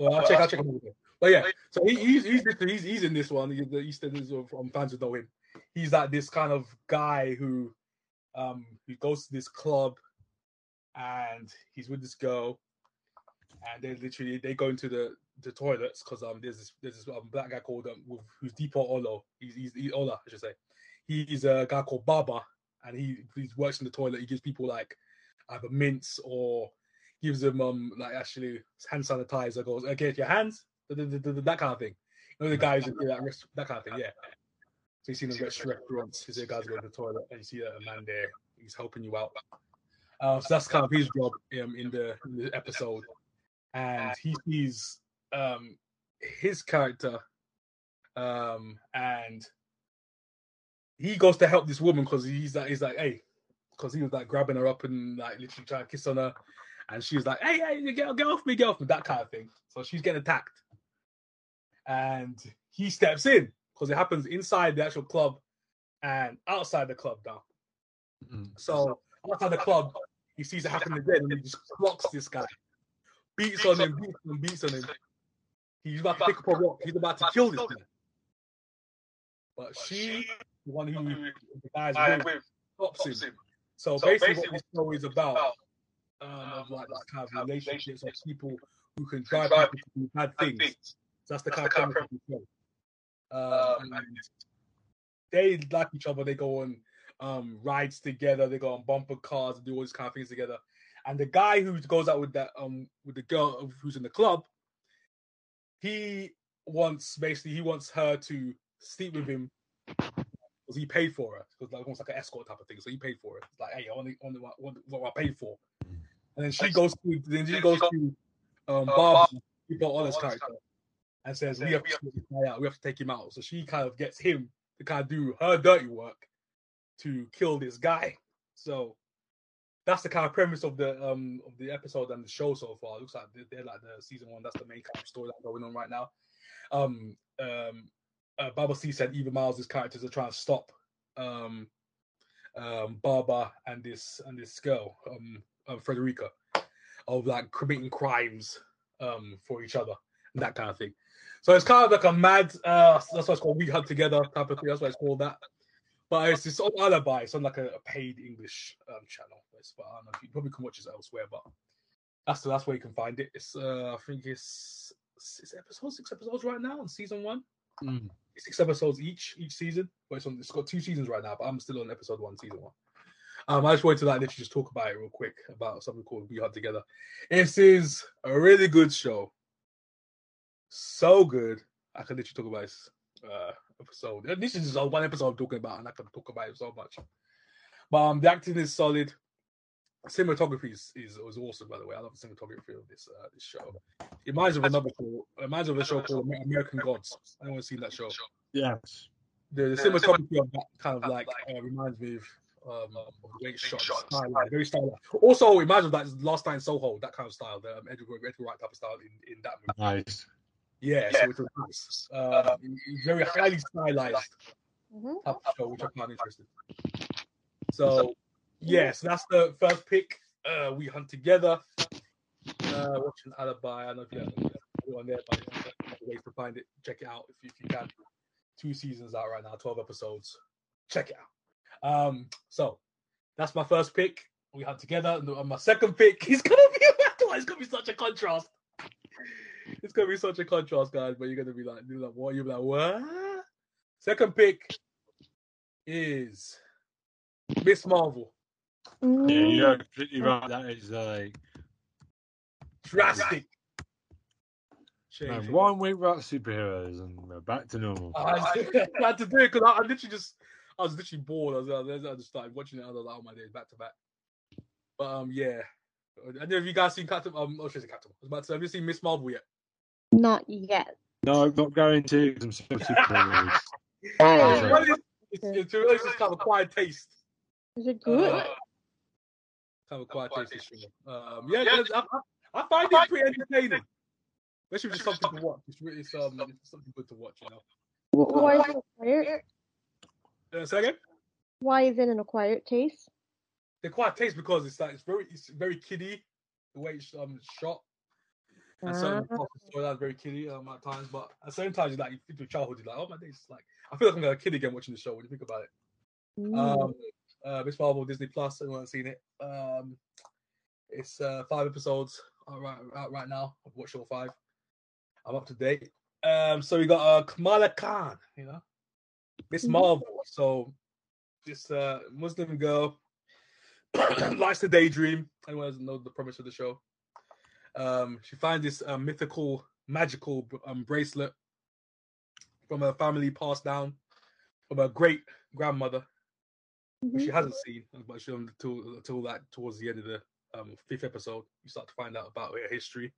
well, I'll check. I'll check. him. But yeah, so he, he's he's he's he's in this one. He's the EastEnders of um, fans who know him. He's like this kind of guy who um who goes to this club and he's with this girl and they literally they go into the the toilets because um there's this there's this um, black guy called um with, who's Dipo Olo. He's he's, he's Ola, I should say. He's a guy called Baba, and he he works in the toilet. He gives people like either mints or gives them um like actually hand sanitizer. Goes okay, your hands, that kind of thing. You know the guys who do that that kind of thing. Yeah. So you see them at restaurants. You see guys go to the toilet, and you see a man there. He's helping you out. Uh, so that's kind of his job um, in the, in the episode and he sees um his character um and he goes to help this woman because he's like he's like hey because he was like grabbing her up and like literally trying to kiss on her, and she was like, "Hey, hey, get, get off me, get off me," that kind of thing. So she's getting attacked, and he steps in because it happens inside the actual club and outside the club now. Mm. So outside the club, he sees it happen again, and he just clocks this guy, beats on him, beats on him, beats on him. He's about to pick up a rock. He's about to kill this guy. But she, the one who the guy's with, stops him. So basically, what this story is about, um, of like this kind of relationships of people who can drive people to do bad things. So that's the kind of premise of the. Um, they like each other. They go on um, rides together. They go on bumper cars and do all these kind of things together. And the guy who goes out with that um with the girl who's in the club, he wants basically he wants her to sleep with him because he paid for her. Because like almost like an escort type of thing. So he paid for it. It's like, hey, I only only what, what, what I paid for. And then she goes to then she goes to um Bob, people all his character, and says we have to take this guy out. We have to take him out. So she kind of gets him to kind of do her dirty work to kill this guy. So that's the kind of premise of the um of the episode and the show so far. It looks like they're, they're like the season one. That's the main kind of story that's going on right now. Um, um, uh, Babou Ceesay even Myles' characters are trying to stop um, um, Baba and this and this girl, um, uh, Frederica, of like committing crimes um, for each other and that kind of thing. So it's kind of like a mad. Uh, that's why it's called We Hunt Together type of thing. That's why it's called that. But it's it's on Alibi. It's on like a, a paid English um, channel. It's, but I don't know if you probably can watch it elsewhere. But that's that's where you can find it. It's uh, I think it's six episodes, six episodes right now on season one Mm. six episodes each each season. But it's on it's got two seasons right now, but I'm still on episode one, season one. Um, I just wanted to like literally just talk about it real quick about something called We Hunt Together. This is a really good show. So good. I can literally talk about this uh episode. This is just one episode I'm talking about, and I can talk about it so much. But um the acting is solid. Cinematography is, is was awesome, by the way. I love the cinematography of this uh, this show. It reminds me of another show. It reminds me of a show called American Gods. Anyone seen that show? Yes. the, the cinematography of that kind of like uh, reminds me of um, of the shot, stylized, very stylized. Also, imagine that Last Night in Soho, that kind of style, the um, Edgar, Edgar Wright type of style in, in that movie. Nice. Yeah, so it was nice. Um, very highly stylized Mhm. type of show, which I found interesting. So, yeah, so that's the first pick. Uh, we hunt together. Uh, watching Alibi. I don't know if you have it on there, but uh, ways to find it. Check it out if you, if you can. Two seasons out right now, 12 episodes. Check it out. Um, so that's my first pick. We hunt together. And my second pick, [LAUGHS] he's gonna be [LAUGHS] it's gonna be such a contrast. It's gonna be such a contrast, guys. But you're gonna be like, you're like what? You're like, what? Second pick is Miss Marvel. Yeah, you're completely right. That is like Drastic. man, one week without superheroes and we're back to normal. I [LAUGHS] I had to do it because I, I literally just I was literally bored. I, was, I, just started watching it. I was like, oh my days, back to back. But um, yeah. I don't know if you guys seen Captain. Um, oh, she's Captain. I was about to say, have you seen Miss Marvel yet? Not yet. No, I'm not going to. I'm so superheroes. [LAUGHS] Oh, Yeah. It's, it's, it's, it's just kind of a quiet taste. is it good? Uh, kind of a quiet taste this show. Um, yeah, it's- I, I, I find it pretty entertaining. Especially just something to watch. It's really it's, um, it's something good to watch, you know. Wh- Why is it acquired? Uh, say again? Why is it an acquired taste? They're quite taste because it's like it's very it's very kiddie the way it's um shot. And so Ah. the storyline is very kiddie um, at times, but at the same time, you like you think of childhood, you're like, oh my days, like I feel like I'm a kid again watching the show when you think about it. Mm. Um, uh, Miss Marvel, Disney Plus. Anyone seen it? Um, it's uh, five episodes out right, out right now. I've watched all five. I'm up to date. Um, so we got uh, Kamala Khan, you know, Miss Mhm. Marvel. So this uh, Muslim girl [COUGHS] likes to daydream. Anyone doesn't know the premise of the show? Um, she finds this uh, mythical, magical um, bracelet from her family passed down from her great grandmother which she hasn't seen, but she until until that towards the end of the um, fifth episode, you start to find out about her history.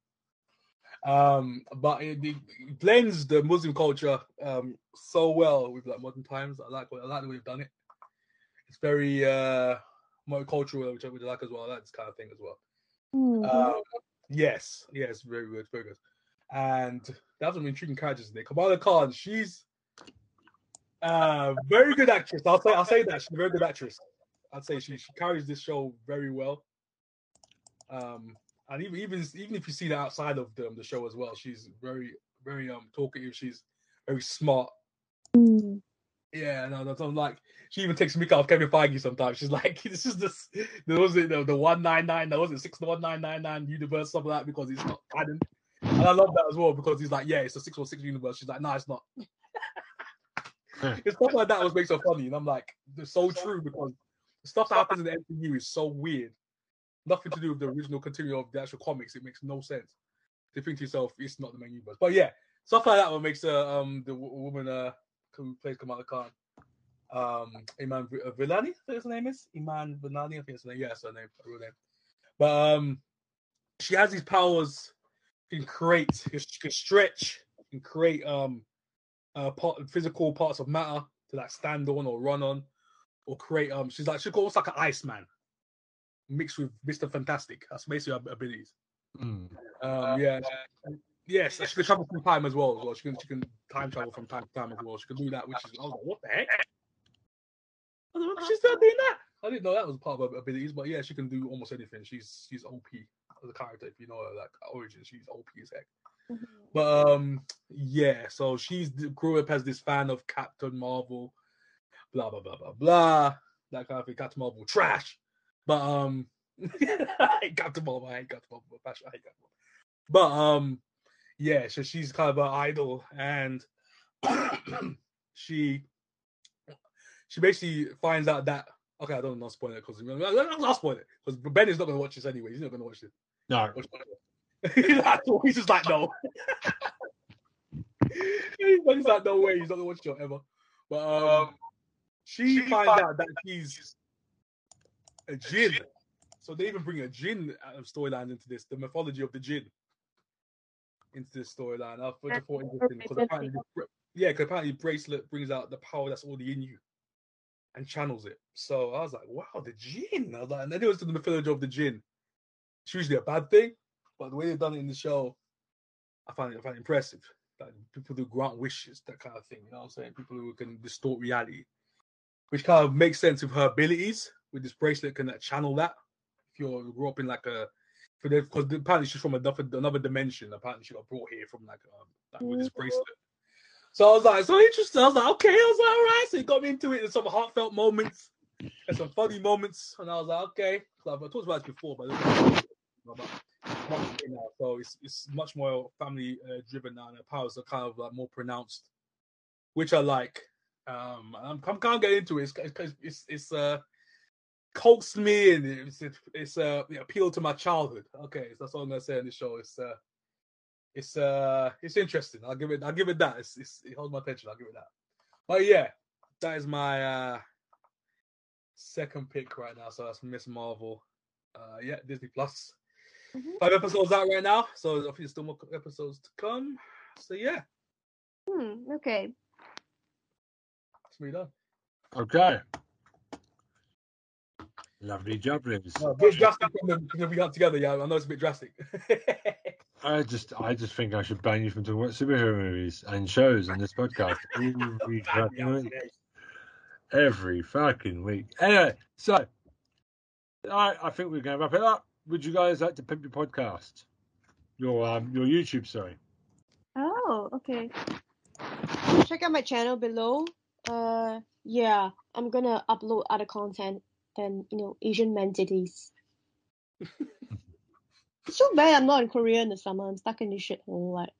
Um, but it, it blends the Muslim culture um, so well with like modern times. I like what I like the way they've done it. It's very uh, multicultural, which I would like as well. That's kind of thing as well. Mm-hmm. Um, yes, yes, very good, very good. And that's some intriguing characters in there. Kamala Khan, she's uh very good actress. I'll say I'll say that she's a very good actress. I'd say she, she carries this show very well. Um and even even even if you see that outside of the, the show as well, she's very very um talkative. She's very smart. Mm. Yeah, no, that's I'm like she even takes Mika off Kevin Feige sometimes. She's like, [LAUGHS] this is this there was it the, the one nine nine, that was it six one nine nine nine universe, something like that because it's not canon. And I love that as well because he's like, yeah, it's a six one six universe. She's like, no, it's not. [LAUGHS] it's stuff like that was makes her funny, and I'm like, they're so true because the stuff that happens in the MCU is so weird. Nothing to do with the original continuum of the actual comics. It makes no sense. To think to yourself, it's not the main universe. But yeah, stuff like that what makes uh, um the w- woman uh who plays Kamala Khan, um Iman V- uh, Vellani, I think his name is Iman Vellani. I think it's her name. Yeah, her name, her real name. But um, she has these powers. Can create, can, can stretch, can create um uh part physical parts of matter to like stand on or run on, or create um. She's like she's almost like an Iceman, mixed with Mister Fantastic. That's basically her abilities. Mm. Um, yeah, yes, she can travel from time as well. As well, she can she can time travel from time to time as well. She can do that, which is I was like, what the heck? I was like, she's still doing that. I didn't know that was part of her abilities, but yeah, she can do almost anything. She's she's OP as a character. If you know her like origin, she's OP as heck. Mm-hmm. But um, yeah, so she's grew up as this fan of Captain Marvel, blah blah blah blah blah. That kind of thing. Captain Marvel trash, but um, [LAUGHS] I got the ball. I got the ball. I hate Captain Marvel. But um, yeah, so she's kind of an idol, and [CLEARS THROAT] she she basically finds out that okay, I don't know spoil it because I'm not spoil it because Ben is not going to watch this anyway. He's not going to watch it. No. Watch he's, [LAUGHS] like, he's just like no. [LAUGHS] he's like no way. He's not going to watch it ever. But um, she, finds out that he's a jinn. So they even bring a jinn out of storyline into this, the mythology of the jinn into this storyline. I thought, I thought interesting because apparently, yeah, because apparently bracelet brings out the power that's already in you and channels it. So I was like, wow, the jinn. I was like, and then it was the mythology of the jinn. It's usually a bad thing, but the way they've done it in the show, I find it, I find it impressive. Like people who grant wishes, that kind of thing. You know what I'm saying? People who can distort reality, which kind of makes sense with her abilities. With this bracelet, can that channel that. If you're grew up in like a, because apparently she's from another another dimension. Apparently she got brought here from like, um, like with this bracelet. So I was like, so interesting. I was like, okay. I was like, all right. So he got me into it. There's some heartfelt moments and some funny moments. And I was like, okay. So I've talked about this before, but now. So it's it's much more family uh, driven now, and the powers are kind of like more pronounced, which I like. Um, I'm I'm can't get into it. It's it's it's, it's uh coaxed me and it's it's uh it appealed to my childhood. Okay, so that's all I'm gonna say on the show. It's uh it's uh it's interesting. I'll give it I'll give it that. It's, it's it holds my attention. I'll give it that. But yeah, that is my uh second pick right now. So that's Miss Marvel. Uh yeah, Disney Plus. Mhm. Five episodes out right now, so I think there's still more episodes to come. So yeah, Hmm, okay. that's me done. Okay. Lovely jobblers. a bit drastic from the, from the we got together, yeah. I know it's a bit drastic. [LAUGHS] I just, I just think I should ban you from talking about superhero movies and shows on this podcast [LAUGHS] every fucking week. Every fucking week. Anyway, so I, I think we're going to wrap it up. Would you guys like to pimp your podcast? Your um, your YouTube, sorry. Oh, okay. Check out my channel below. Uh, yeah, I'm gonna upload other content than you know Asian mentities. [LAUGHS] it's so bad I'm not in Korea in the summer. I'm stuck in this shithole. Like,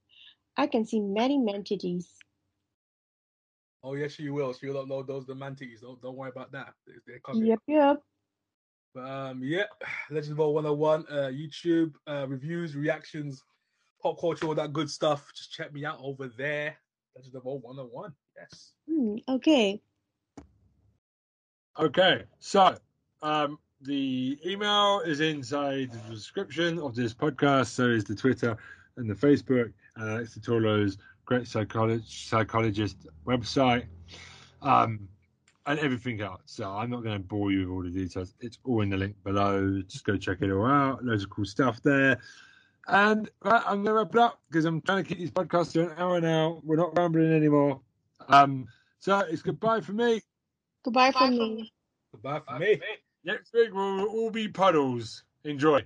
I can see many mentities. oh yes, you will. She'll upload those the mantis. Don't don't worry about that. They- They're coming. Yep, yep. But um, yeah, [SIGHS] Legend of All 101, uh, YouTube uh, reviews, reactions, pop culture, all that good stuff. Just check me out over there. Legend of All 101. Yes. Hmm, okay. Okay, so um, the email is inside the description of this podcast. So is the Twitter and the Facebook and Alex Tolo's great psychologist psychologist website. Um, and everything else. So I'm not going to bore you with all the details. It's all in the link below. Just go check it all out. Loads of cool stuff there. And right, I'm going to wrap it up because I'm trying to keep these podcasts to an hour now. We're not rambling anymore. Um, so it's goodbye for me. Goodbye from me. Goodbye for me. Next week we'll all be puddles. Enjoy.